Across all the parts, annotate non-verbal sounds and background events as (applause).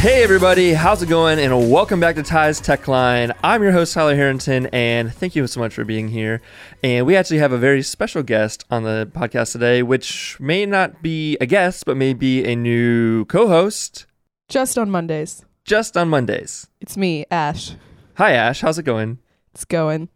Hey everybody, how's it going? And welcome back to Ty's Tech Line. I'm your host Tyler Harrington, and thank you so much for being here. And we actually have a very special guest on the podcast today, which may not be a guest, but may be a new co-host. Just on Mondays. Just on Mondays. It's me, Ash. Hi Ash, how's it going? It's going.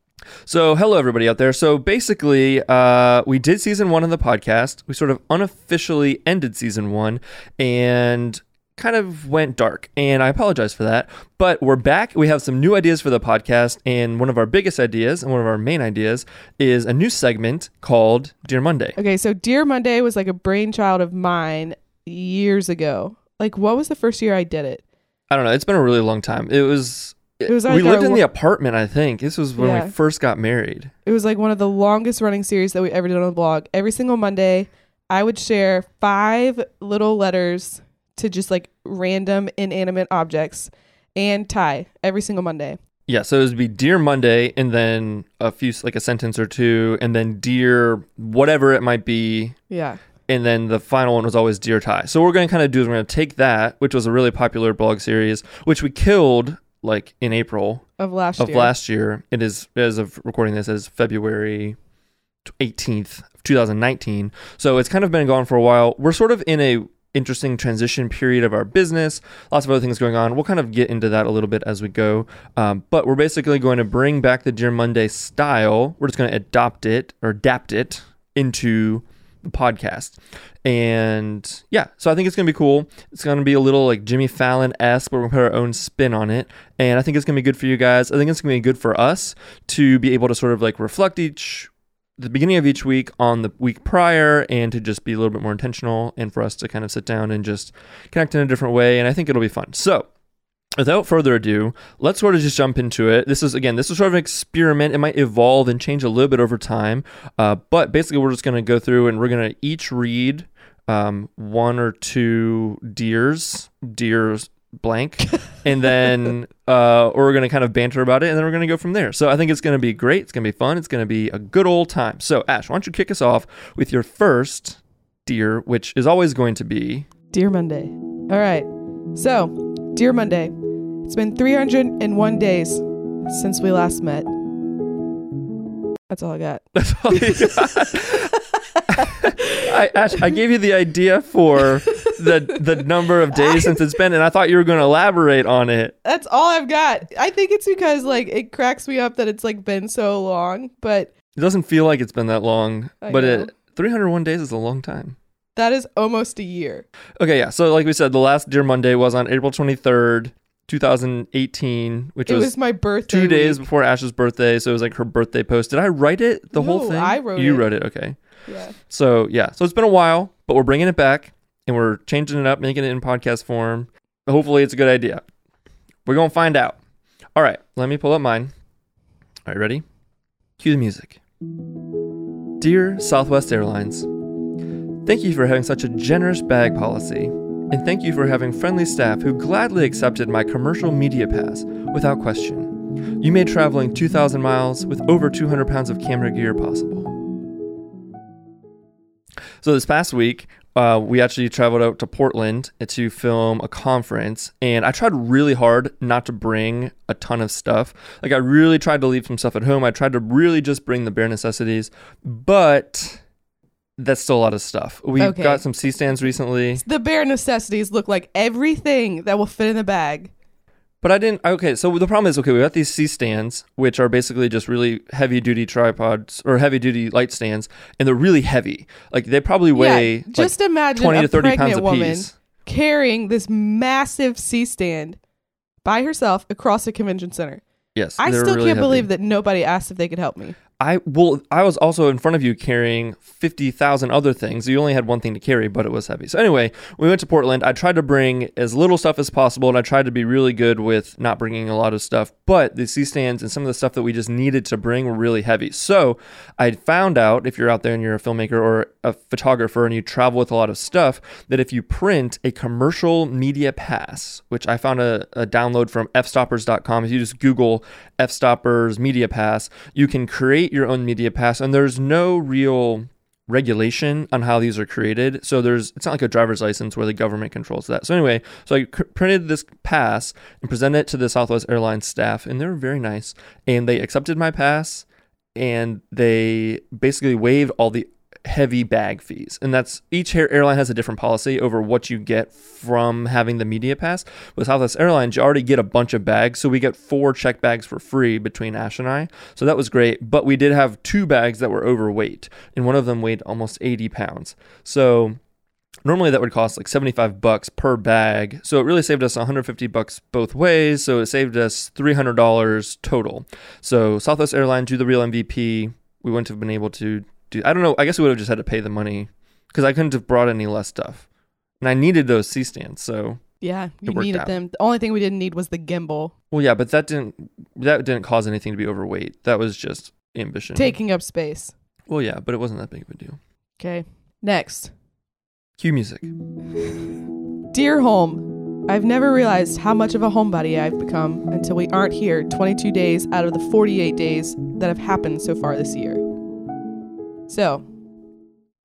So, hello everybody out there. So, basically, uh, we did season one of the podcast. We sort of unofficially ended season one, and kind of went dark, and I apologize for that. But we're back. We have some new ideas for the podcast, and one of our biggest ideas and one of our main ideas is a new segment called Dear Monday. Okay, so Dear Monday was like a brainchild of mine years ago. Like, what was the first year I did it? I don't know. It's been a really long time. It was. It was we lived in lo- the apartment, I think. This was when Yeah. we first got married. It was like one of the longest running series that we ever did on the blog. Every single Monday, I would share five little letters to just like random inanimate objects and Ty every single Monday. Yeah, so it would be Dear Monday, and then a few, like a sentence or two, and then Dear whatever it might be, Yeah. and then the final one was always Dear Ty. So what we're going to kind of do is we're going to take that, which was a really popular blog series, which we killed like in April Of last of year. last year. It is as of recording this as February 18th, of 2019. So it's kind of been gone for a while. We're sort of in a interesting transition period of our business. Lots of other things going on. We'll kind of get into that a little bit as we go. Um, but we're basically going to bring back the Dear Monday style. We're just going to adopt it or adapt it into the podcast. And yeah, so I think it's going to be cool. It's going to be a little like Jimmy Fallon esque, but we're going to put our own spin on it. And I think it's going to be good for you guys. I think it's going to be good for us to be able to sort of like reflect each the beginning of each week on the week prior and to just be a little bit more intentional and for us to kind of sit down and just connect in a different way and I think it'll be fun. So, without further ado, let's sort of just jump into it. This is again, this is sort of an experiment. It might evolve and change a little bit over time, uh, but basically, we're just going to go through and we're going to each read um, one or two dears, dears blank, and then (laughs) uh, we're going to kind of banter about it, and then we're going to go from there. So I think it's going to be great. It's going to be fun. It's going to be a good old time. So Ash, why don't you kick us off with your first dear, which is always going to be Dear Monday. All right. So, Dear Monday, it's been 301 days since we last met. That's all I got. (laughs) That's all you got. (laughs) I, Ash, I gave you the idea for the the number of days since it's been, and I thought you were going to elaborate on it. That's all I've got. I think it's because like it cracks me up that it's like been so long, but It doesn't feel like it's been that long, I but know. it 301 days is a long time. that is almost a year. Okay, yeah. So like we said, the last Dear Monday was on April 23rd, 2018, which It was, was my birthday. two days week. before Ash's birthday. So it was like her birthday post. Did I write it? The whole thing? I wrote You it. You wrote it. Okay. Yeah. So yeah, so it's been a while, but we're bringing it back and we're changing it up, making it in podcast form. Hopefully, it's a good idea. We're gonna find out. All right, let me pull up mine. All right, ready? Cue the music. Dear Southwest Airlines, thank you for having such a generous bag policy, and thank you for having friendly staff who gladly accepted my commercial media pass without question. You made traveling 2,000 miles with over 200 pounds of camera gear possible. So this past week, uh, we actually traveled out to Portland to film a conference, and I tried really hard not to bring a ton of stuff. Like I really tried to leave some stuff at home. I tried to really just bring the bare necessities, but that's still a lot of stuff. We Okay. got some C stands recently, The bare necessities look like everything that will fit in the bag. But I didn't. Okay, so the problem is, okay, we got these C stands, which are basically just really heavy duty tripods or heavy duty light stands, and they're really heavy. Like they probably weigh yeah, just imagine 20 a to 30 pregnant pounds a woman piece. carrying this massive C stand by herself across a convention center. Yes, I still really can't heavy. believe that nobody asked if they could help me. I well, I was also in front of you carrying fifty thousand other things. You only had one thing to carry, but it was heavy. So anyway, we went to Portland. I tried to bring as little stuff as possible, and I tried to be really good with not bringing a lot of stuff. But the C stands and some of the stuff that we just needed to bring were really heavy. So I found out if you're out there and you're a filmmaker or a photographer and you travel with a lot of stuff, that if you print a commercial media pass, which I found a, a download from fstoppers.com, if you just Google fstoppers media pass, you can create your own media pass, and there's no real regulation on how these are created. So there's it's not like a driver's license where the government controls that. So anyway, so I printed this pass and presented it to the Southwest Airlines staff, and they were very nice, and they accepted my pass, and they basically waived all the heavy bag fees. And that's each airline has a different policy over what you get from having the media pass. With Southwest Airlines, you already get a bunch of bags. So we get four check bags for free between Ash and I. So that was great. But we did have two bags that were overweight, and one of them weighed almost 80 pounds. So normally that would cost like 75 bucks per bag so it really saved us 150 bucks both ways so it saved us $300 total so southwest airlines do the real mvp we wouldn't have been able to do i don't know i guess we would have just had to pay the money because i couldn't have brought any less stuff and i needed those c stands so Yeah, you needed out. them. The only thing we didn't need was the gimbal well yeah but that didn't that didn't cause anything to be overweight that was just ambition taking up space. well yeah but it wasn't that big of a deal Okay. Next. cue music Dear home, I've never realized how much of a homebody I've become until we aren't here 22 days out of the 48 days that have happened so far this year. So,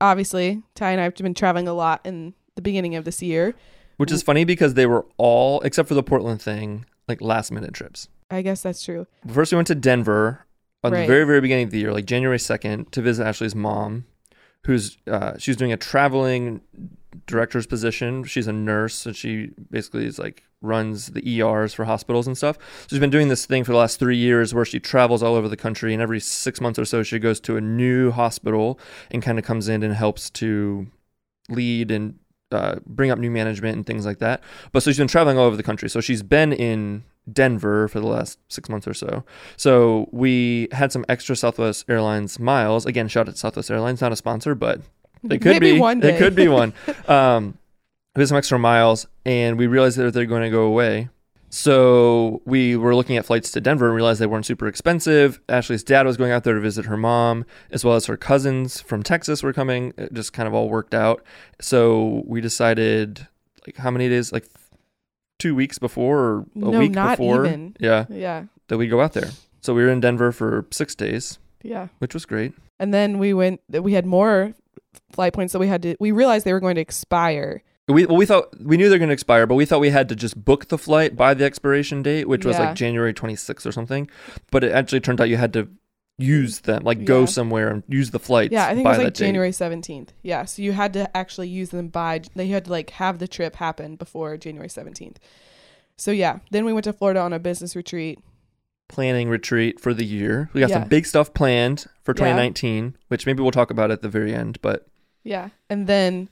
obviously, Ty and I have been traveling a lot in the beginning of this year. which is funny because they were all except for the portland thing like last minute trips I guess that's true. First, we went to Denver on the very, very beginning of the year, like January 2nd, to visit Ashley's mom, who's uh, she's doing a traveling director's position. She's a nurse, and she basically is like runs the ERs for hospitals and stuff. So she's been doing this thing for the last three years where she travels all over the country, and every six months or so, she goes to a new hospital and kind of comes in and helps to lead and uh, bring up new management and things like that. But so she's been traveling all over the country. So she's been in Denver for the last six months or so. So we had some extra Southwest Airlines miles. Again, shout out to Southwest Airlines, not a sponsor, but they could Maybe be. one day. They could be one. (laughs) um, we had some extra miles, and we realized that they're going to go away. So we were looking at flights to Denver and realized they weren't super expensive. Ashley's dad was going out there to visit her mom, as well as her cousins from Texas were coming. It just kind of all worked out. So we decided, like, how many days? Like two weeks before or a No, week before? even. Yeah, Yeah. that we go out there. So we were in Denver for six days, Yeah. which was great. And then we went, we had more flight points that we had to, we realized they were going to expire. We well, we thought we knew they're going to expire, but we thought we had to just book the flight by the expiration date, which was Yeah. like January 26th or something. But it actually turned out you had to use them, like go Yeah. somewhere and use the flights. Yeah, I think it by was like that date. January 17th. Yeah, so you had to actually use them by, they had to like have the trip happen before January 17th. So yeah, then we went to Florida on a business retreat. planning retreat for the year. We got Yeah. some big stuff planned for Yeah. 2019, which maybe we'll talk about at the very end. But Yeah. And then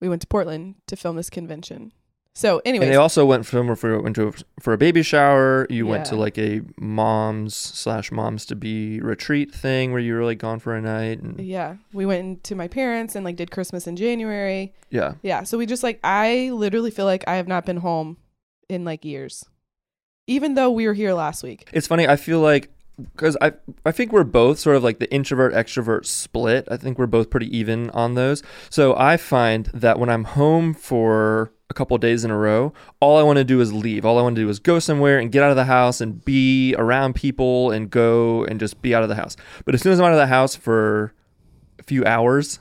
we went to Portland to film this convention. So anyway. and they also went from for went to for a baby shower. You went to like a moms slash moms to be retreat thing where you were like gone for a night and yeah, we went to my parents and like did Christmas in January. yeah. Yeah, so we just like I literally feel like I have not been home in like years. Even though we were here last week. It's funny. I feel like because I I think we're both sort of like the introvert extrovert split. I think we're both pretty even on those. So I find that when I'm home for a couple days in a row, all I want to do is leave. All I want to do is go somewhere and get out of the house and be around people and go and just be out of the house. But as soon as I'm out of the house for a few hours,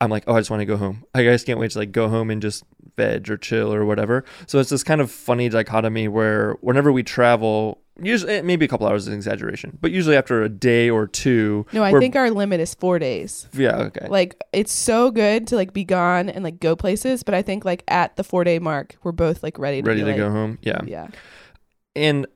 I'm like, oh, I just want to go home. I just can't wait to like go home and just veg or chill or whatever. So it's this kind of funny dichotomy where whenever we travel, usually eh, maybe a couple hours is an exaggeration, but usually after a day or two, No, I think our limit is 4 days. yeah, okay, Like it's so good to like be gone and like go places, but I think like at the 4-day mark, we're both like ready to ready to like, go home. Yeah, Yeah. and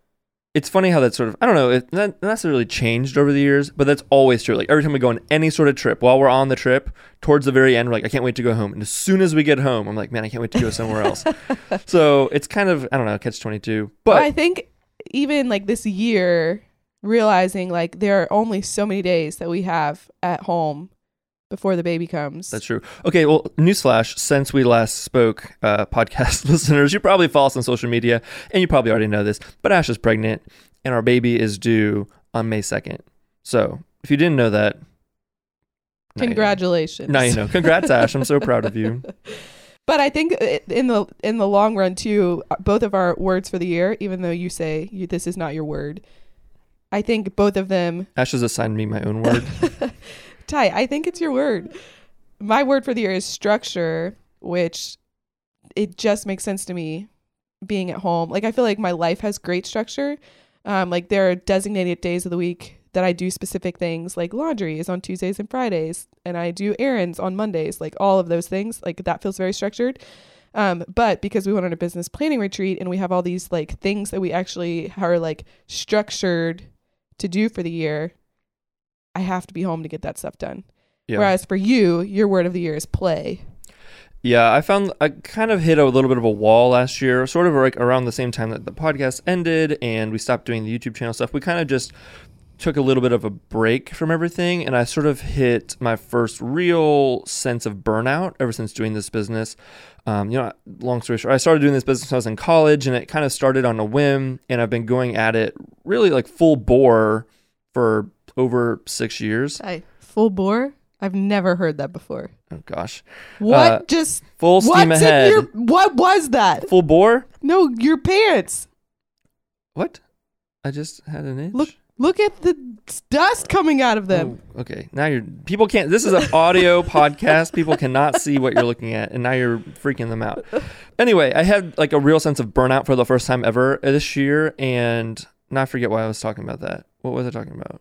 it's funny how that sort of I don't know it that's really changed over the years, but that's always true. Like every time we go on any sort of trip, while we're on the trip, towards the very end, we're like, I can't wait to go home. And as soon as we get home, I'm like, man, I can't wait to go somewhere else. (laughs) so it's kind of I don't know, catch twenty two. But But I think even like this year, realizing like there are only so many days that we have at home before the baby comes. That's true. Okay, well, newsflash: since we last spoke, uh, (laughs) podcast (laughs) listeners, you probably follow us on social media, and you probably already know this. But Ash is pregnant, and our baby is due on May second. So, if you didn't know that, now you know. Congratulations. Now you know. Congrats, (laughs) Ash! I'm so proud of you. But I think in the in the long run too, uh, both of our words for the year, even though you say you, this is not your word, I think both of them Ash has assigned me my own word. Ty, I think it's your word. My word for the year is structure, which it just makes sense to me being at home. Like I feel like my life has great structure. Um, like there are designated days of the week that I do specific things, like laundry is on Tuesdays and Fridays, and I do errands on Mondays. Like all of those things, like that feels very structured. Um, but because we went on a business planning retreat and we have all these like things that we actually are like structured to do for the year, I have to be home to get that stuff done. Yeah. Whereas for you, your word of the year is play. Yeah, I found I kind of hit a little bit of a wall last year, sort of like around the same time that the podcast ended and we stopped doing the YouTube channel stuff. We kind of just took a little bit of a break from everything and I sort of hit my first real sense of burnout ever since doing this business. Um, you know, long story short, I started doing this business when I was in college and it kind of started on a whim and I've been going at it really like full bore for over six years. I full bore. I've never heard that before. Oh gosh. What Uh, just Full steam what's ahead. in your what was that? Full bore? No, your pants. What? I just had an itch. Look look at the dust coming out of them. Oh, okay. Now you're people can't this is an audio (laughs) podcast. People cannot see what you're looking at and now you're freaking them out. Anyway, I had like a real sense of burnout for the first time ever this year and now I forget why I was talking about that. What was I talking about?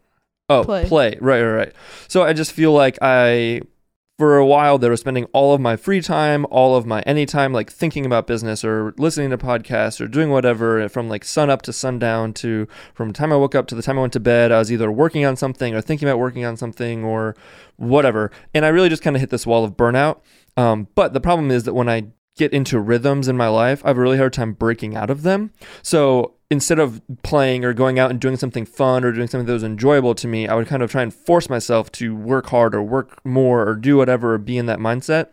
Oh, Play. play. Right, right, right. So I just feel like I for a while there was spending all of my free time, all of my anytime like thinking about business or listening to podcasts or doing whatever from like sun up to sundown to from the time I woke up to the time I went to bed, I was either working on something or thinking about working on something or whatever. And I really just kind of hit this wall of burnout. Um, but the problem is that when I get into rhythms in my life, I have a really hard time breaking out of them. So instead of playing or going out and doing something fun or doing something that was enjoyable to me, I would kind of try and force myself to work hard or work more or do whatever or be in that mindset.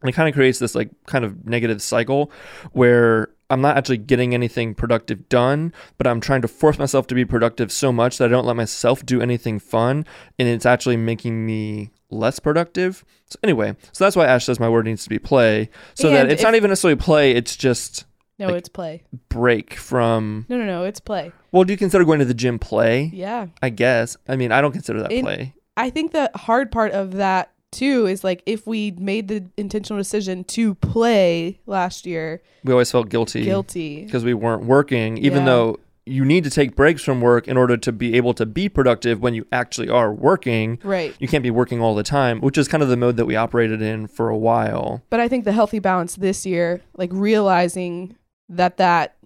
And it kind of creates this like kind of negative cycle where I'm not actually getting anything productive done, but I'm trying to force myself to be productive so much that I don't let myself do anything fun. And it's actually making me less productive. So anyway, so that's why Ash says my word needs to be play. So that it's if- not even necessarily play, it's just No, like- it's play. break from No, no, no, it's play. well, do you consider going to the gym play? Yeah. I guess. I mean, I don't consider that In- play. I think the hard part of that too is like if we made the intentional decision to play last year, We always felt guilty guilty. because we weren't working, even Yeah. though you need to take breaks from work in order to be able to be productive when you actually are working. Right. You can't be working all the time, which is kind of the mode that we operated in for a while. But I think the healthy balance this year, like realizing that that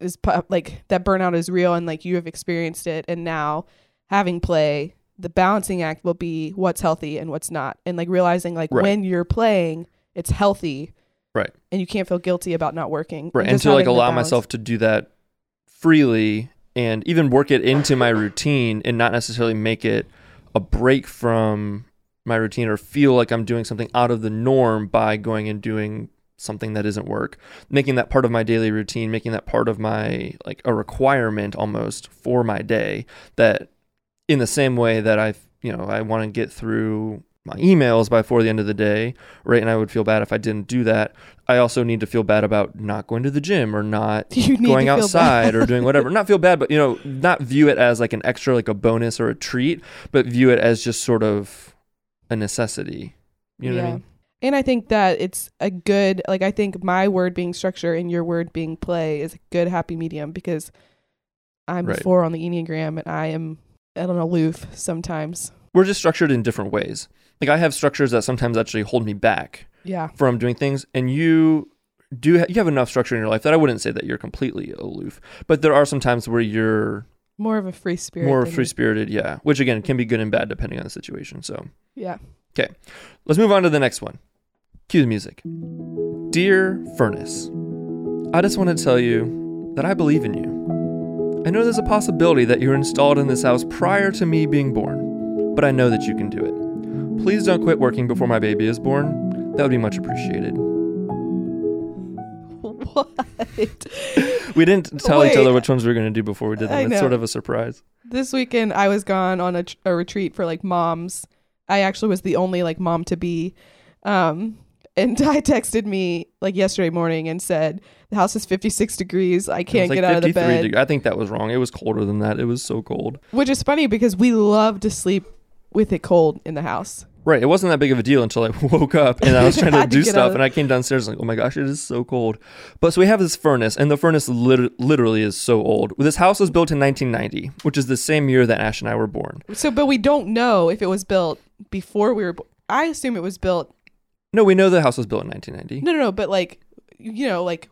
is like that burnout is real and like you have experienced it and now having play, the balancing act will be what's healthy and what's not. And like realizing like Right. when you're playing, it's healthy. Right. And you can't feel guilty about not working. Right. And just to like allow myself to do that freely and even work it into my routine and not necessarily make it a break from my routine or feel like I'm doing something out of the norm by going and doing something that isn't work making that part of my daily routine making that part of my like a requirement almost for my day that in the same way that I you know I want to get through my emails by before the end of the day right and I would feel bad if I didn't do that I also need to feel bad about not going to the gym or not (laughs) going outside or doing whatever. (laughs) Not feel bad, but you know, not view it as like an extra, like a bonus or a treat, but view it as just sort of a necessity. You know what I mean? And I think that it's a good like I think my word being structure and your word being play is a good happy medium because I'm Right. four on the Enneagram and I am I don't know, aloof sometimes. We're just structured in different ways. Like I have structures that sometimes actually hold me back Yeah. from doing things, and you do ha- you have enough structure in your life that I wouldn't say that you're completely aloof, but there are some times where you're More of a free spirit. more free spirited, yeah. Which again can be good and bad depending on the situation. So Yeah. Okay, let's move on to the next one. Cue the music. Dear Furnace, I just want to tell you that I believe in you. I know there's a possibility that you're installed in this house prior to me being born, but I know that you can do it. Please don't quit working before my baby is born. That would be much appreciated. (laughs) what? We didn't tell each other which ones we were going to do before we did them. It's sort of a surprise. this weekend I was gone on a, a retreat for like moms. I actually was the only like mom to be. Um (laughs) and Ty texted me like yesterday morning and said the house is 56 degrees. I can't like get out of the bed. deg- I think that was wrong. It was colder than that. It was so cold. Which is funny because we love to sleep with it cold in the house. Right. It wasn't that big of a deal until I (laughs) woke up and I was (laughs) trying to do stuff and I came downstairs like, oh my gosh, it is so cold. But so we have this furnace and the furnace lit- literally is so old. This house was built in 1990, which is the same year that Ash and I were born. So, but we don't know if it was built before we were. Bo- I assume it was built. No, we know the house was built in 1990. No, no, no. But like, you know, like,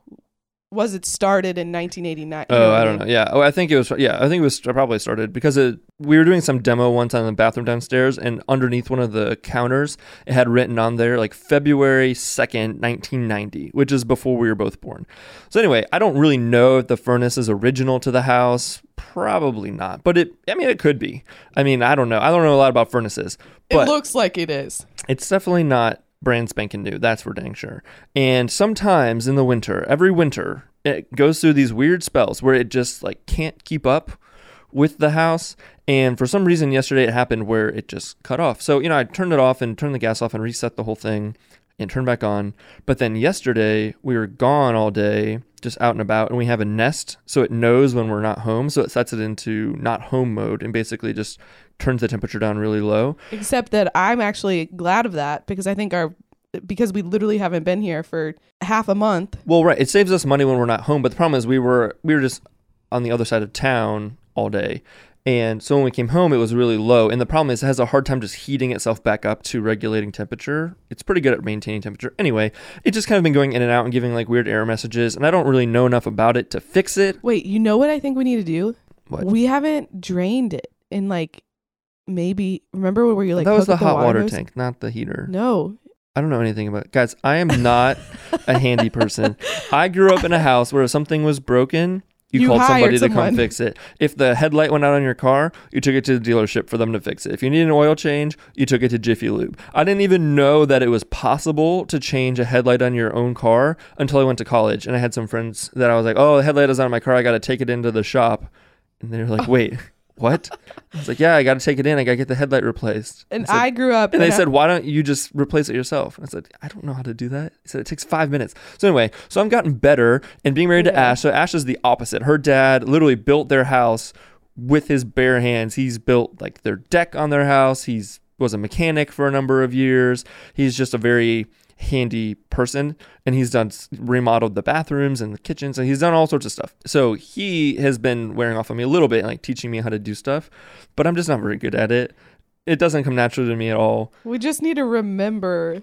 was it started in 1989? You Oh, I don't mean? know. Yeah. Oh, I think it was. Yeah, I think it was probably started because it, we were doing some demo one time in the bathroom downstairs, and underneath one of the counters, it had written on there like February second, nineteen ninety, which is before we were both born. So anyway, I don't really know if the furnace is original to the house. Probably not, but it. I mean, it could be. I mean, I don't know. I don't know a lot about furnaces, but it looks like it is. it's definitely not brand spanking new. That's for dang sure. And sometimes in the winter, every winter, it goes through these weird spells where it just like can't keep up with the house. And for some reason, yesterday it happened where it just cut off. So, you know, I turned it off and turned the gas off and reset the whole thing and turned back on. But then yesterday, we were gone all day, just out and about, and we have a Nest. So it knows when we're not home. So it sets it into not home mode and basically just turns the temperature down really low. Except that I'm actually glad of that because I think our because we literally haven't been here for half a month. Well, right. It saves us money when we're not home, but the problem is we were we were just on the other side of town all day. And so when we came home, it was really low. And the problem is it has a hard time just heating itself back up to regulating temperature. It's pretty good at maintaining temperature. Anyway, it's just kind of been going in and out and giving like weird error messages. And I don't really know enough about it to fix it. Wait, you know what I think we need to do? What? We haven't drained it in like maybe remember where you like that was the hot water hose? tank, not the heater. No. I don't know anything about it. Guys, I am not a handy person. (laughs) I grew up in a house where if something was broken, you, You called somebody hired to someone. come fix it. If the headlight went out on your car, you took it to the dealership for them to fix it. If you need an oil change, you took it to Jiffy Lube. I didn't even know that it was possible to change a headlight on your own car until I went to college. And I had some friends that I was like, oh, the headlight is on my car. I got to take it into the shop. And they're like, oh. wait, what? I was like, yeah, I got to take it in. I got to get the headlight replaced. And I said, I grew up and they a- said, why don't you just replace it yourself? I said, I don't know how to do that. He said, it takes five minutes. So anyway, so I've gotten better and being married to Ash. So Ash is the opposite. Her dad literally built their house with his bare hands. He's built like their deck on their house. He's was a mechanic for a number of years. He's just a very handy person and he's done remodeled the bathrooms and the kitchens and he's done all sorts of stuff. So he has been wearing off on me a little bit like teaching me how to do stuff, but I'm just not very good at it. It doesn't come naturally to me at all. we just need to remember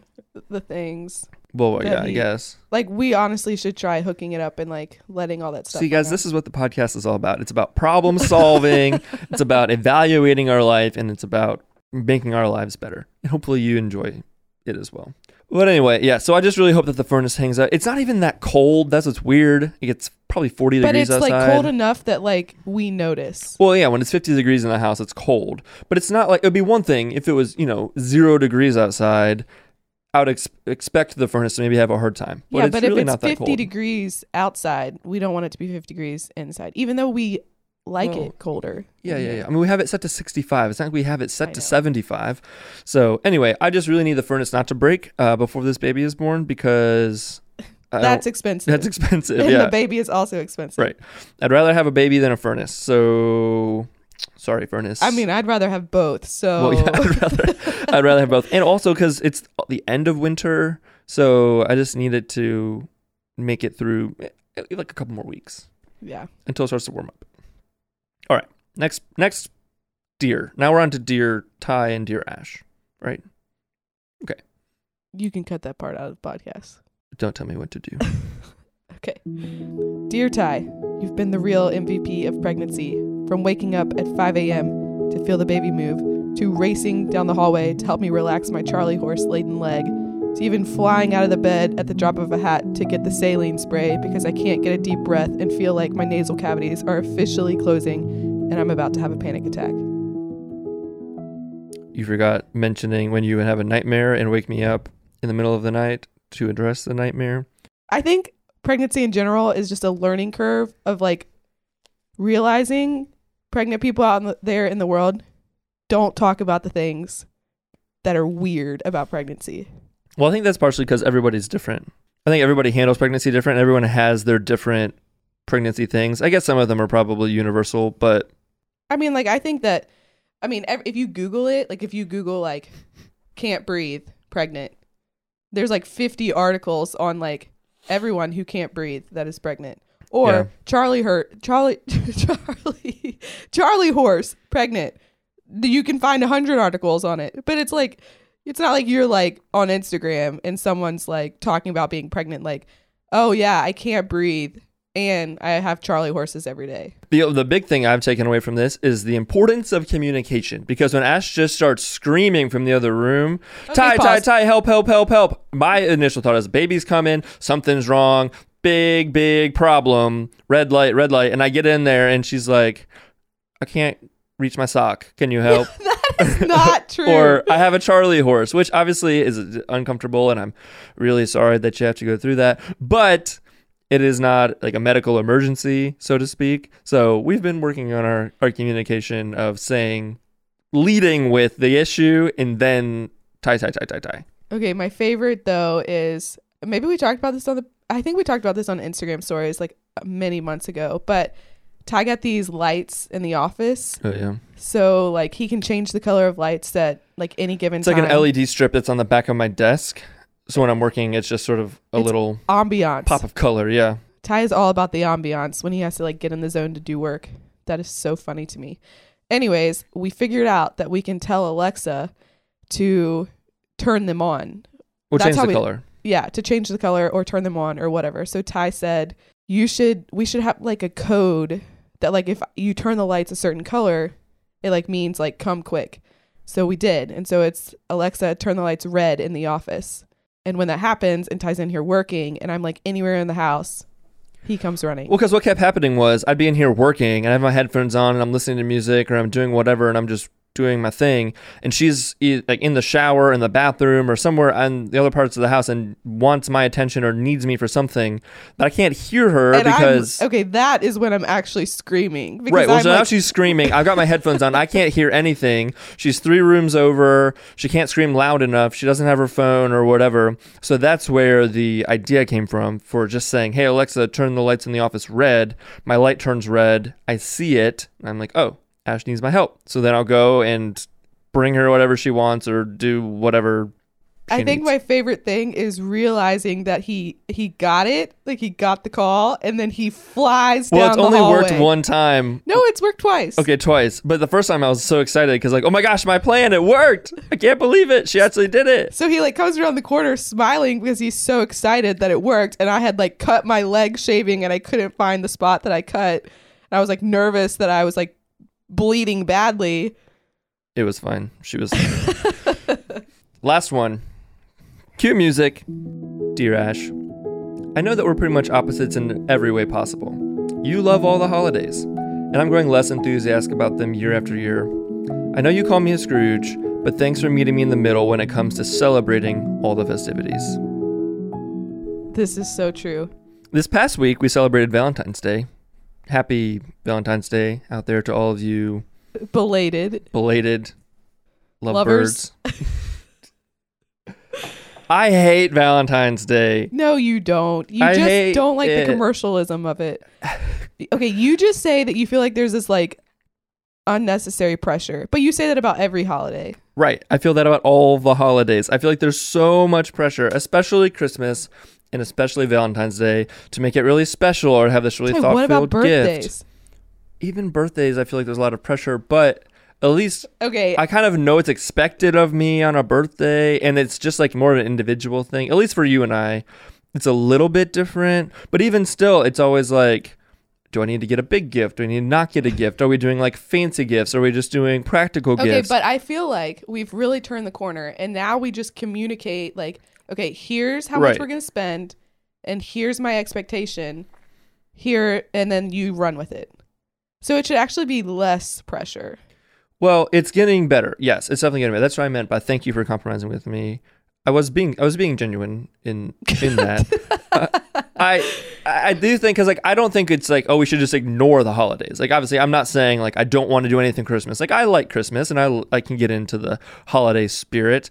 the things. Well, yeah, I guess. Like we honestly should try hooking it up and like letting all that stuff. See, guys, run this is what the podcast is all about. It's about problem solving, (laughs) it's about evaluating our life, and it's about making our lives better. And hopefully, you enjoy it as well. But anyway, yeah, so I just really hope that the furnace hangs out. It's not even that cold. That's what's weird. It gets probably 40 out. but degrees it's outside. like cold enough that like we notice. well, yeah, when it's 50 degrees in the house, it's cold. But it's not like it would be one thing if it was, you know, zero degrees outside. I would ex- expect the furnace to maybe have a hard time. But yeah, it's but really if it's that 50 cold. degrees outside, we don't want it to be 50 degrees inside, even though we like Well, it colder. Yeah, yeah, yeah. I mean, we have it set to 65. It's not like we have it set to know. 75. So, anyway, I just really need the furnace not to break uh, before this baby is born because That's expensive. that's expensive. and yeah. the baby is also expensive. Right. I'd rather have a baby than a furnace. So, sorry, furnace. I mean, I'd rather have both. So well, yeah, (laughs) I'd rather, I'd rather have both. And also because it's the end of winter. So, I just needed to make it through eh, like a couple more weeks yeah. until it starts to warm up. All right. Next, next dear. Now we're on to dear Ty and dear Ash. Right? Okay. You can cut that part out of the podcast. Don't tell me what to do. (laughs) Okay. Dear Ty, you've been the real MVP of pregnancy. From waking up at 5 a.m. to feel the baby move, to racing down the hallway to help me relax my Charlie horse laden leg, to even flying out of the bed at the drop of a hat to get the saline spray because I can't get a deep breath and feel like my nasal cavities are officially closing and I'm about to have a panic attack. You forgot mentioning when you would have a nightmare and wake me up in the middle of the night to address the nightmare. I think pregnancy in general is just a learning curve of like realizing pregnant people out in the, there in the world don't talk about the things that are weird about pregnancy. Well, I think that's partially because everybody's different. I think everybody handles pregnancy different. Everyone has their different pregnancy things. I guess some of them are probably universal, but I mean, like I think that I mean, if you Google it, like if you Google like can't breathe, pregnant, there's like 50 articles on like everyone who can't breathe that is pregnant. Or Yeah. Charlie hurt Charlie (laughs) Charlie Charlie horse pregnant. You can find a hundred articles on it, but it's like it's not like you're like on Instagram and someone's like talking about being pregnant. Like, oh yeah, I can't breathe and I have Charlie horses every day. The, the big thing I've taken away from this is the importance of communication. Because when Ash just starts screaming from the other room, Ty, Ty, pause. Ty, help, help, help, help. My initial thought is baby's coming, something's wrong, big, big problem, red light, red light. And I get in there and she's like, I can't reach my sock. Can you (laughs) help? that is not (laughs) true. or I have a Charlie horse, which obviously is uncomfortable, and I'm really sorry that you have to go through that. But it is not like a medical emergency, so to speak. So we've been working on our, our communication of saying, leading with the issue, and then Ty, Ty, Ty, Ty, Ty. Okay, my favorite though is maybe we talked about this on the I think we talked about this on Instagram stories like many months ago, but Ty got these lights in the office. Oh yeah, So like he can change the color of lights at like any given time. it's like an LED strip that's on the back of my desk. So when I'm working, it's just sort of a It's little ambiance. pop of color. Yeah. Ty is all about the ambiance when he has to like get in the zone to do work. That is so funny to me. Anyways, we figured out that we can tell Alexa to turn them on. We'll That's change how the we- color. yeah, to change the color or turn them on or whatever. So Ty said, "You should we should have like a code that like if you turn the lights a certain color, it like means like come quick." So we did. And so it's Alexa turn the lights red in the office. And when that happens and Ty's in here working and I'm like anywhere in the house, he comes running. Well, because what kept happening was I'd be in here working and I have my headphones on and I'm listening to music or I'm doing whatever and I'm just doing my thing. And she's like in the shower, in the bathroom, or somewhere on the other parts of the house and wants my attention or needs me for something. But I can't hear her And I'm- because. okay, that is when I'm actually screaming. Right. Well, I'm so now she's screaming. I've got my headphones on. I can't hear anything. She's three rooms over. She can't scream loud enough. She doesn't have her phone or whatever. So that's where the idea came from for just saying, "Hey Alexa, turn the lights in the office red." My light turns red. I see it. And I'm like, "Oh, Ash needs my help." So then I'll go and bring her whatever she wants or do whatever. I think needs. my favorite thing is realizing that he he got it, like he got the call, and then he flies to the colour. well, it's only hallway. worked one time. No, it's worked twice. Okay, twice. But the first time I was so excited because like, oh my gosh, my plan, it worked. I can't believe it. She actually did it. So he like comes around the corner smiling because he's so excited that it worked, and I had like cut my leg shaving, and I couldn't find the spot that I cut, and I was like nervous that I was like bleeding badly. It was fine. She was. (laughs) Last one. Cue music. Dear Ash, I know that we're pretty much opposites in every way possible. You love all the holidays, and I'm growing less enthusiastic about them year after year. I know you call me a Scrooge, but thanks for meeting me in the middle when it comes to celebrating all the festivities. This is so true. This past week, we celebrated Valentine's Day. Happy Valentine's Day out there to all of you Belated. belated Lovers. lovebirds. I hate Valentine's Day. No, you don't. You I just don't like it. the commercialism of it. okay, you just say that you feel like there's this like unnecessary pressure, but you say that about every holiday. Right. I feel that about all the holidays. I feel like there's so much pressure, especially Christmas and especially Valentine's Day, to make it really special or have this really Hey, thought what about filled gift. birthdays? Even birthdays, I feel like there's a lot of pressure, but at least Okay, I kind of know it's expected of me on a birthday, and it's just like more of an individual thing. At least for you and I, it's a little bit different. But even still, it's always like, do I need to get a big gift? Do I need to not get a gift? Are we doing like fancy gifts? Are we just doing practical Okay, gifts? but I feel like we've really turned the corner and now we just communicate like, okay, here's how much we're going to spend and here's my expectation. Here and then you run with it. So it should actually be less pressure. Well, it's getting better. Yes, it's definitely getting better. That's what I meant by thank you for compromising with me. I was being I was being genuine in in that. (laughs) Uh, I I do think because like I don't think it's like oh we should just ignore the holidays. Like obviously I'm not saying like I don't want to do anything Christmas. Like I like Christmas and I I can get into the holiday spirit,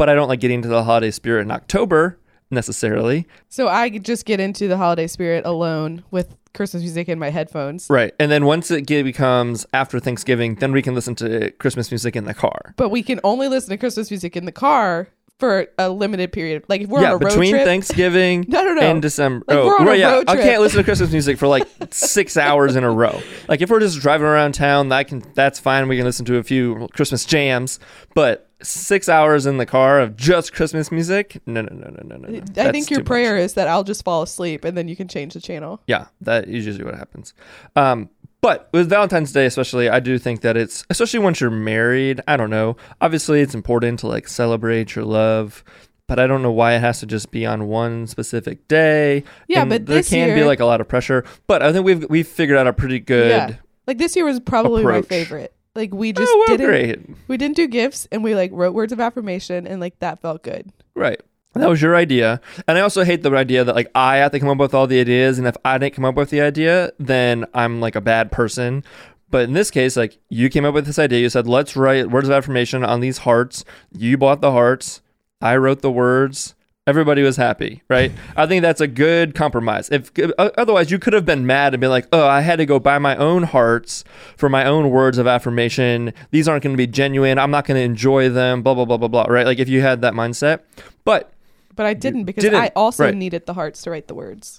but I don't like getting into the holiday spirit in October necessarily. So I just get into the holiday spirit alone with Christmas music in my headphones. Right. And then once it becomes after Thanksgiving, then we can listen to Christmas music in the car. But we can only listen to Christmas music in the car for a limited period. Like if we're yeah, on a road between trip. Thanksgiving (laughs) no, no, no. and December. Like, oh, we're on a right, yeah. road I can't listen to Christmas music for like (laughs) six hours in a row. Like if we're just driving around town, that can that's fine. We can listen to a few Christmas jams, but six hours in the car of just Christmas music? No, no, no, no, no, no. I That's think your too much. prayer is that I'll just fall asleep and then you can change the channel. Yeah, that is usually what happens. Um, but with Valentine's Day, especially, I do think that it's, especially once you're married, I don't know. Obviously, it's important to like celebrate your love, but I don't know why it has to just be on one specific day. Yeah, And but there this can be like a lot of pressure. But I think we've we've figured out a pretty good. Yeah. Like this year was probably my favorite. Like we oh, just oh, well, didn't great, we didn't do gifts and we like wrote words of affirmation and like that felt good. right. That was your idea, and I also hate the idea that like I have to come up with all the ideas, and if I didn't come up with the idea, then I'm like a bad person. But in this case, like you came up with this idea. You said, let's write words of affirmation on these hearts. You bought the hearts. I wrote the words. Everybody was happy, right? (laughs) I think that's a good compromise. If otherwise, you could have been mad and been like, "Oh, I had to go buy my own hearts for my own words of affirmation. These aren't going to be genuine. I'm not going to enjoy them." Blah blah blah blah blah. Right? Like if you had that mindset, but But I didn't because didn't, I also right. needed the hearts to write the words.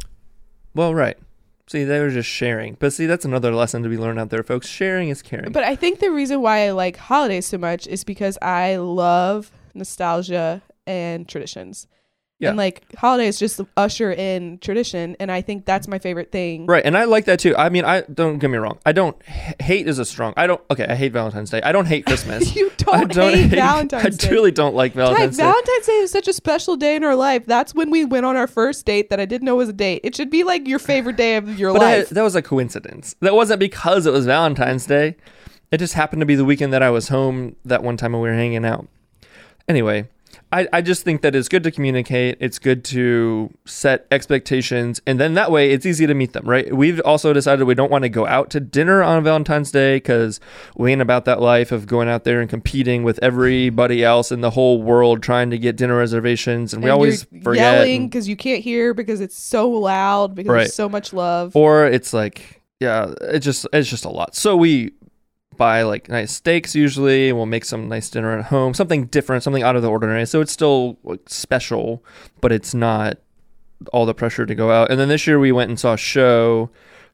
well, right. See, they were just sharing. But see, that's another lesson to be learned out there, folks. Sharing is caring. But I think the reason why I like holidays so much is because I love nostalgia and traditions. Yeah. And like holidays just usher in tradition and I think that's my favorite thing. Right, and I like that too. I mean, I don't get me wrong. I don't h- hate is a strong. I don't. Okay, I hate Valentine's Day. I don't hate Christmas. (laughs) you I don't, hate, Valentine's Day. I truly don't like Ty, Valentine's Day. Valentine's Day is such a special day in our life. That's when we went on our first date that I didn't know was a date. It should be like your favorite day of your But I, life. that was a coincidence. That wasn't because it was Valentine's Day. It just happened to be the weekend that I was home that one time when we were hanging out. Anyway, I, I just think that it's good to communicate. It's good to set expectations. And then that way it's easy to meet them, right? We've also decided we don't want to go out to dinner on Valentine's Day because we ain't about that life of going out there and competing with everybody else in the whole world trying to get dinner reservations. And, we And always you're forget. yelling because you can't hear because it's so loud because Right. there's so much love. or it's like yeah it's just it's just a lot so we buy like nice steaks usually and we'll make some nice dinner at home something different something out of the ordinary so it's still like special but it's not all the pressure to go out and then this year we went and saw a show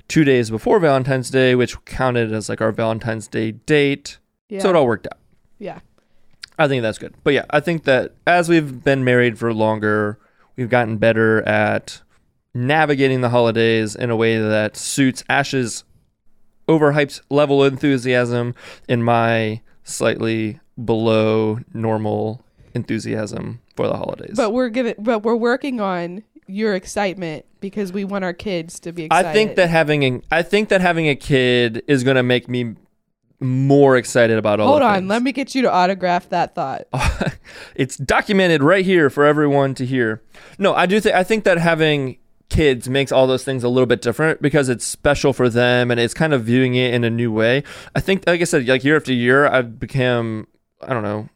two days before valentine's day which counted as like our valentine's day date yeah. so it all worked out yeah. I think that's good. But yeah, I think that as we've been married for longer, we've gotten better at navigating the holidays in a way that suits Ash's overhyped level of enthusiasm and my slightly below normal enthusiasm for the holidays. But we're gonna but we're working on your excitement because we want our kids to be excited. I think that having a, I think that having a kid is going to make me more excited about all Hold on, things. let me get you to autograph that thought. (laughs) it's documented right here for everyone to hear. No, I do think I think that having kids makes all those things a little bit different because it's special for them and it's kind of viewing it in a new way. I think, like I said, like year after year, I've become I don't know.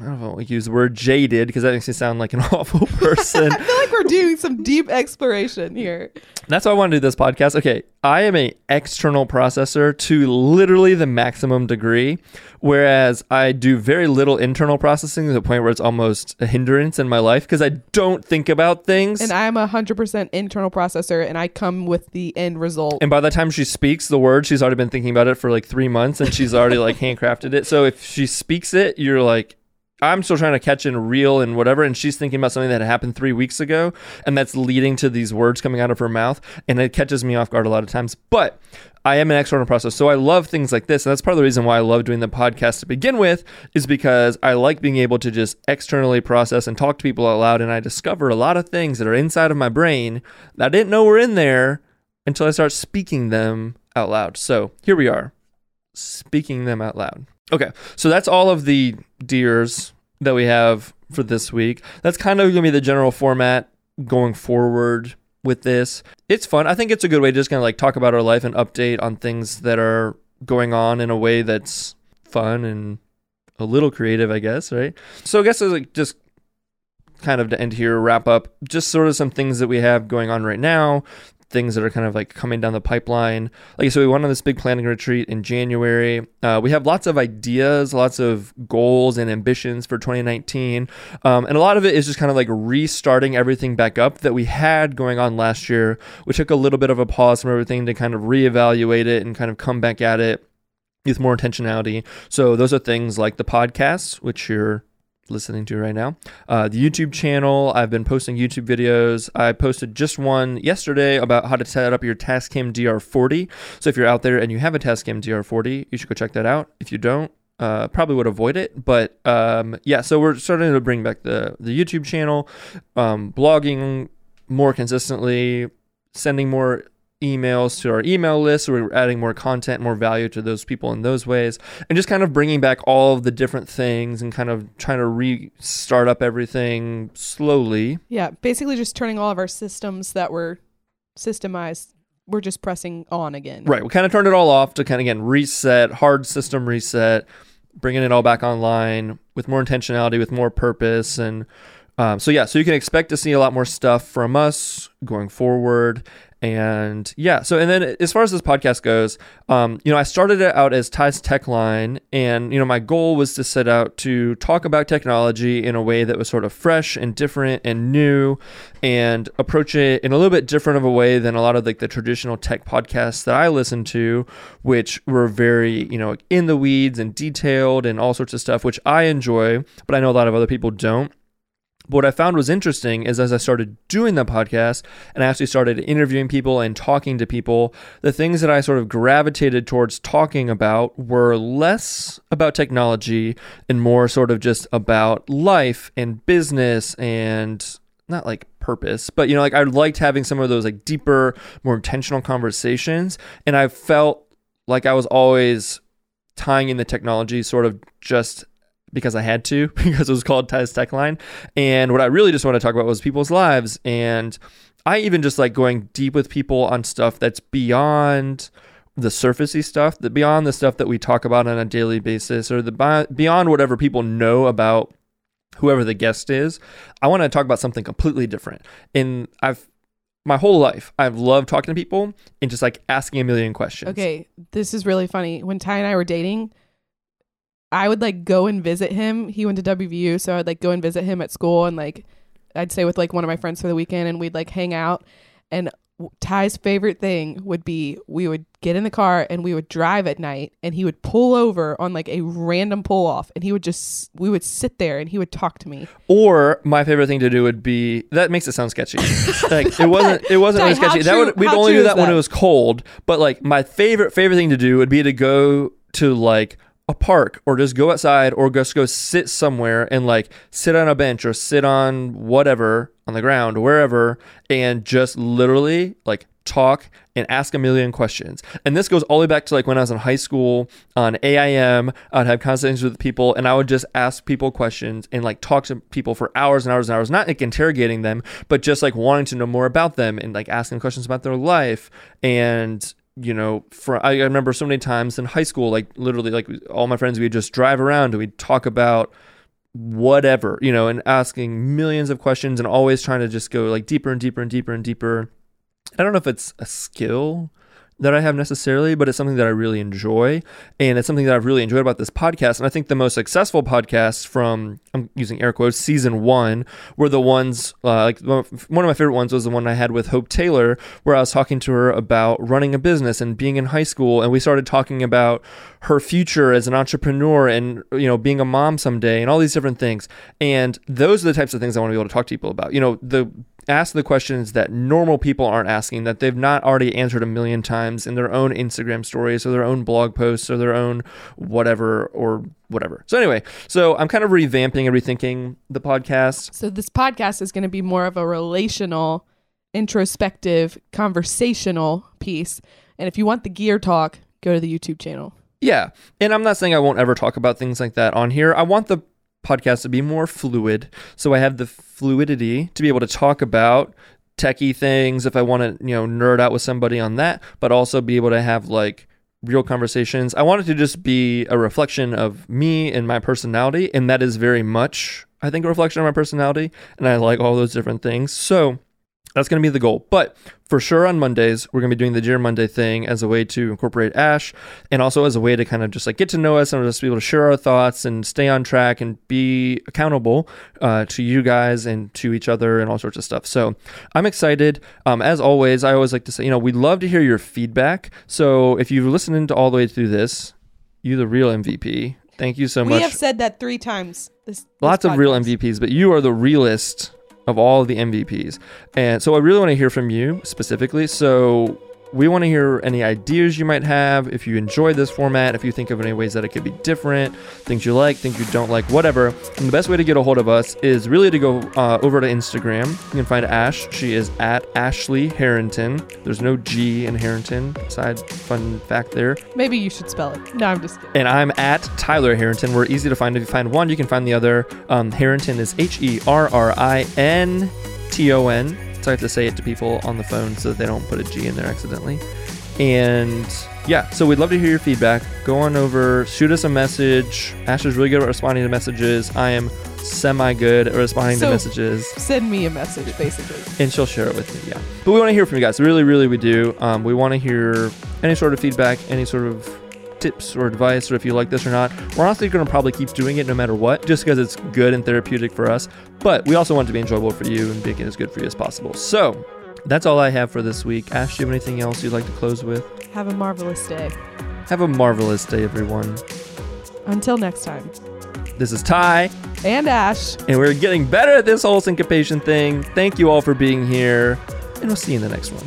I don't know, like use the word jaded because that makes me sound like an (laughs) awful person. (laughs) I feel like we're doing some deep exploration here. That's why I want to do this podcast. Okay, I am a external processor to literally the maximum degree, whereas I do very little internal processing to the point where it's almost a hindrance in my life because I don't think about things. And I'm a hundred percent internal processor, and I come with the end result. And by the time she speaks the word, she's already been thinking about it for like three months and she's already like (laughs) handcrafted it. So if she speaks it, you're like, I'm still trying to catch in real and whatever. And she's thinking about something that happened three weeks ago. And that's leading to these words coming out of her mouth. And it catches me off guard a lot of times. But I am an external process. So I love things like this. And that's part of the reason why I love doing the podcast to begin with, is because I like being able to just externally process and talk to people out loud. And I discover a lot of things that are inside of my brain that I didn't know were in there until I start speaking them out loud. So here we are, speaking them out loud. Okay, so that's all of the dears that we have for this week. That's kind of to be the general format going forward with this. It's fun. I think it's a good way to just kind of like talk about our life and update on things that are going on in a way that's fun and a little creative, I guess, right? So I guess it's like just kind of to end here, wrap up just sort of some things that we have going on right now, things that are kind of like coming down the pipeline. Like, I so said, we went on this big planning retreat in January. Uh, we have lots of ideas, lots of goals and ambitions for 2019. Um, and a lot of it is just kind of like restarting everything back up that we had going on last year. We took a little bit of a pause from everything to kind of reevaluate it and kind of come back at it with more intentionality. So those are things like the podcasts, which you're listening to right now. Uh, the YouTube channel, I've been posting YouTube videos. I posted just one yesterday about how to set up your Tascam DR40. So if you're out there and you have a Tascam DR40, you should go check that out. If you don't, uh, probably would avoid it, but um, yeah. So we're starting to bring back the the YouTube channel, um, blogging more consistently, sending more emails to our email list. So we're adding more content, more value to those people in those ways, and just kind of bringing back all of the different things and kind of trying to restart up everything slowly. Yeah, basically just turning all of our systems that were systemized, we're just pressing on again. Right. We kind of turned it all off to kind of again reset, hard system reset, bringing it all back online with more intentionality, with more purpose, and um, so yeah. So you can expect to see a lot more stuff from us going forward. And yeah, so and then as far as this podcast goes, um, you know, I started it out as Ty's Tech Line, and you know, my goal was to set out to talk about technology in a way that was sort of fresh and different and new, and approach it in a little bit different of a way than a lot of like the traditional tech podcasts that I listen to, which were very you know in the weeds and detailed and all sorts of stuff, which I enjoy, but I know a lot of other people don't. What I found was interesting is as I started doing the podcast and I actually started interviewing people and talking to people, the things that I sort of gravitated towards talking about were less about technology and more sort of just about life and business and not like purpose, but you know, like I liked having some of those like deeper, more intentional conversations. And I felt like I was always tying in the technology sort of just because I had to, (laughs) because it was called Ty's Tech Line. And what I really just want to talk about was people's lives. And I even just like going deep with people on stuff that's beyond the surfacey stuff, that beyond the stuff that we talk about on a daily basis, or the beyond whatever people know about whoever the guest is. I want to talk about something completely different. And I've my whole life I've loved talking to people and just like asking a million questions. Okay, this is really funny. When Ty and I were dating, I would like go and visit him. He went to WVU, so I'd like go and visit him at school and like I'd stay with like one of my friends for the weekend and we'd like hang out. And Ty's favorite thing would be we would get in the car and we would drive at night and he would pull over on like a random pull off and he would just we would sit there and he would talk to me. Or my favorite thing to do would be that makes it sound sketchy. (laughs) like it wasn't it wasn't really sketchy. that would we'd only do that, that when it was cold. But like my favorite favorite thing to do would be to go to like a park or just go outside or just go sit somewhere and like sit on a bench or sit on whatever on the ground wherever and just literally like talk and ask a million questions. And this goes all the way back to like when I was in high school on AIM, I'd have conversations with people and I would just ask people questions and like talk to people for hours and hours and hours, not like interrogating them, but just like wanting to know more about them and like asking questions about their life and you know, for I remember so many times in high school, like literally, like all my friends, we'd just drive around and we'd talk about whatever, you know, and asking millions of questions and always trying to just go like deeper and deeper and deeper and deeper. I don't know if it's a skill that I have necessarily, but it's something that I really enjoy. And it's something that I've really enjoyed about this podcast. And I think the most successful podcasts from, I'm using air quotes, season one were the ones, uh, like one of my favorite ones was the one I had with Hope Taylor, where I was talking to her about running a business and being in high school. And we started talking about her future as an entrepreneur and, you know, being a mom someday and all these different things. And those are the types of things I want to be able to talk to people about. You know, the ask the questions that normal people aren't asking, that they've not already answered a million times in their own Instagram stories or their own blog posts or their own whatever or whatever. So, anyway, so I'm kind of revamping and rethinking the podcast. So, this podcast is going to be more of a relational, introspective, conversational piece. And if you want the gear talk, go to the YouTube channel. Yeah. And I'm not saying I won't ever talk about things like that on here. I want the podcast to be more fluid. So I have the fluidity to be able to talk about techie things if I want to, you know, nerd out with somebody on that, but also be able to have like real conversations. I want it to just be a reflection of me and my personality, and that is very much I think, a reflection of my personality, and I like all those different things. So that's going to be the goal. But for sure on Mondays, we're going to be doing the Dear Monday thing as a way to incorporate Ash and also as a way to kind of just like get to know us and just be able to share our thoughts and stay on track and be accountable uh, to you guys and to each other and all sorts of stuff. So I'm excited. Um, as always, I always like to say, you know, we'd love to hear your feedback. So if you've listened to all the way through this, you the real MVP. Thank you so we much. We have said that three times. This, this Lots of real. MVPs, but you are the realest of all the MVPs. And so I really want to hear from you specifically. So we want to hear any ideas you might have, if you enjoy this format, if you think of any ways that it could be different, things you like, things you don't like, whatever. And the best way to get a hold of us is really to go uh, over to Instagram. You can find Ash. She is at Ashley Herrinton. There's no G in Herrinton. Side fun fact there. Maybe you should spell it. No, I'm just kidding. And I'm at Tyler Herrinton. We're easy to find. If you find one, you can find the other. Um, Herrinton is H E R R I N T O N. So I have to say it to people on the phone so that they don't put a G in there accidentally. And yeah, so we'd love to hear your feedback. Go on over, shoot us a message. Ash is really good at responding to messages. I am semi good at responding So- to messages. Send me a message, basically. And she'll share it with me, yeah. But we want to hear from you guys. Really, really, we do. Um, we want to hear any sort of feedback, any sort of tips or advice, or if you like this or not. We're honestly going to probably keep doing it no matter what, just because it's good and therapeutic for us. But we also want it to be enjoyable for you and it as good for you as possible. So that's all I have for this week. Ash, do you have anything else you'd like to close with? Have a marvelous day. Have a marvelous day, everyone. Until next time. This is Ty, And Ash. and we're getting better at this whole syncopation thing. Thank you all for being here, and we'll see you in the next one.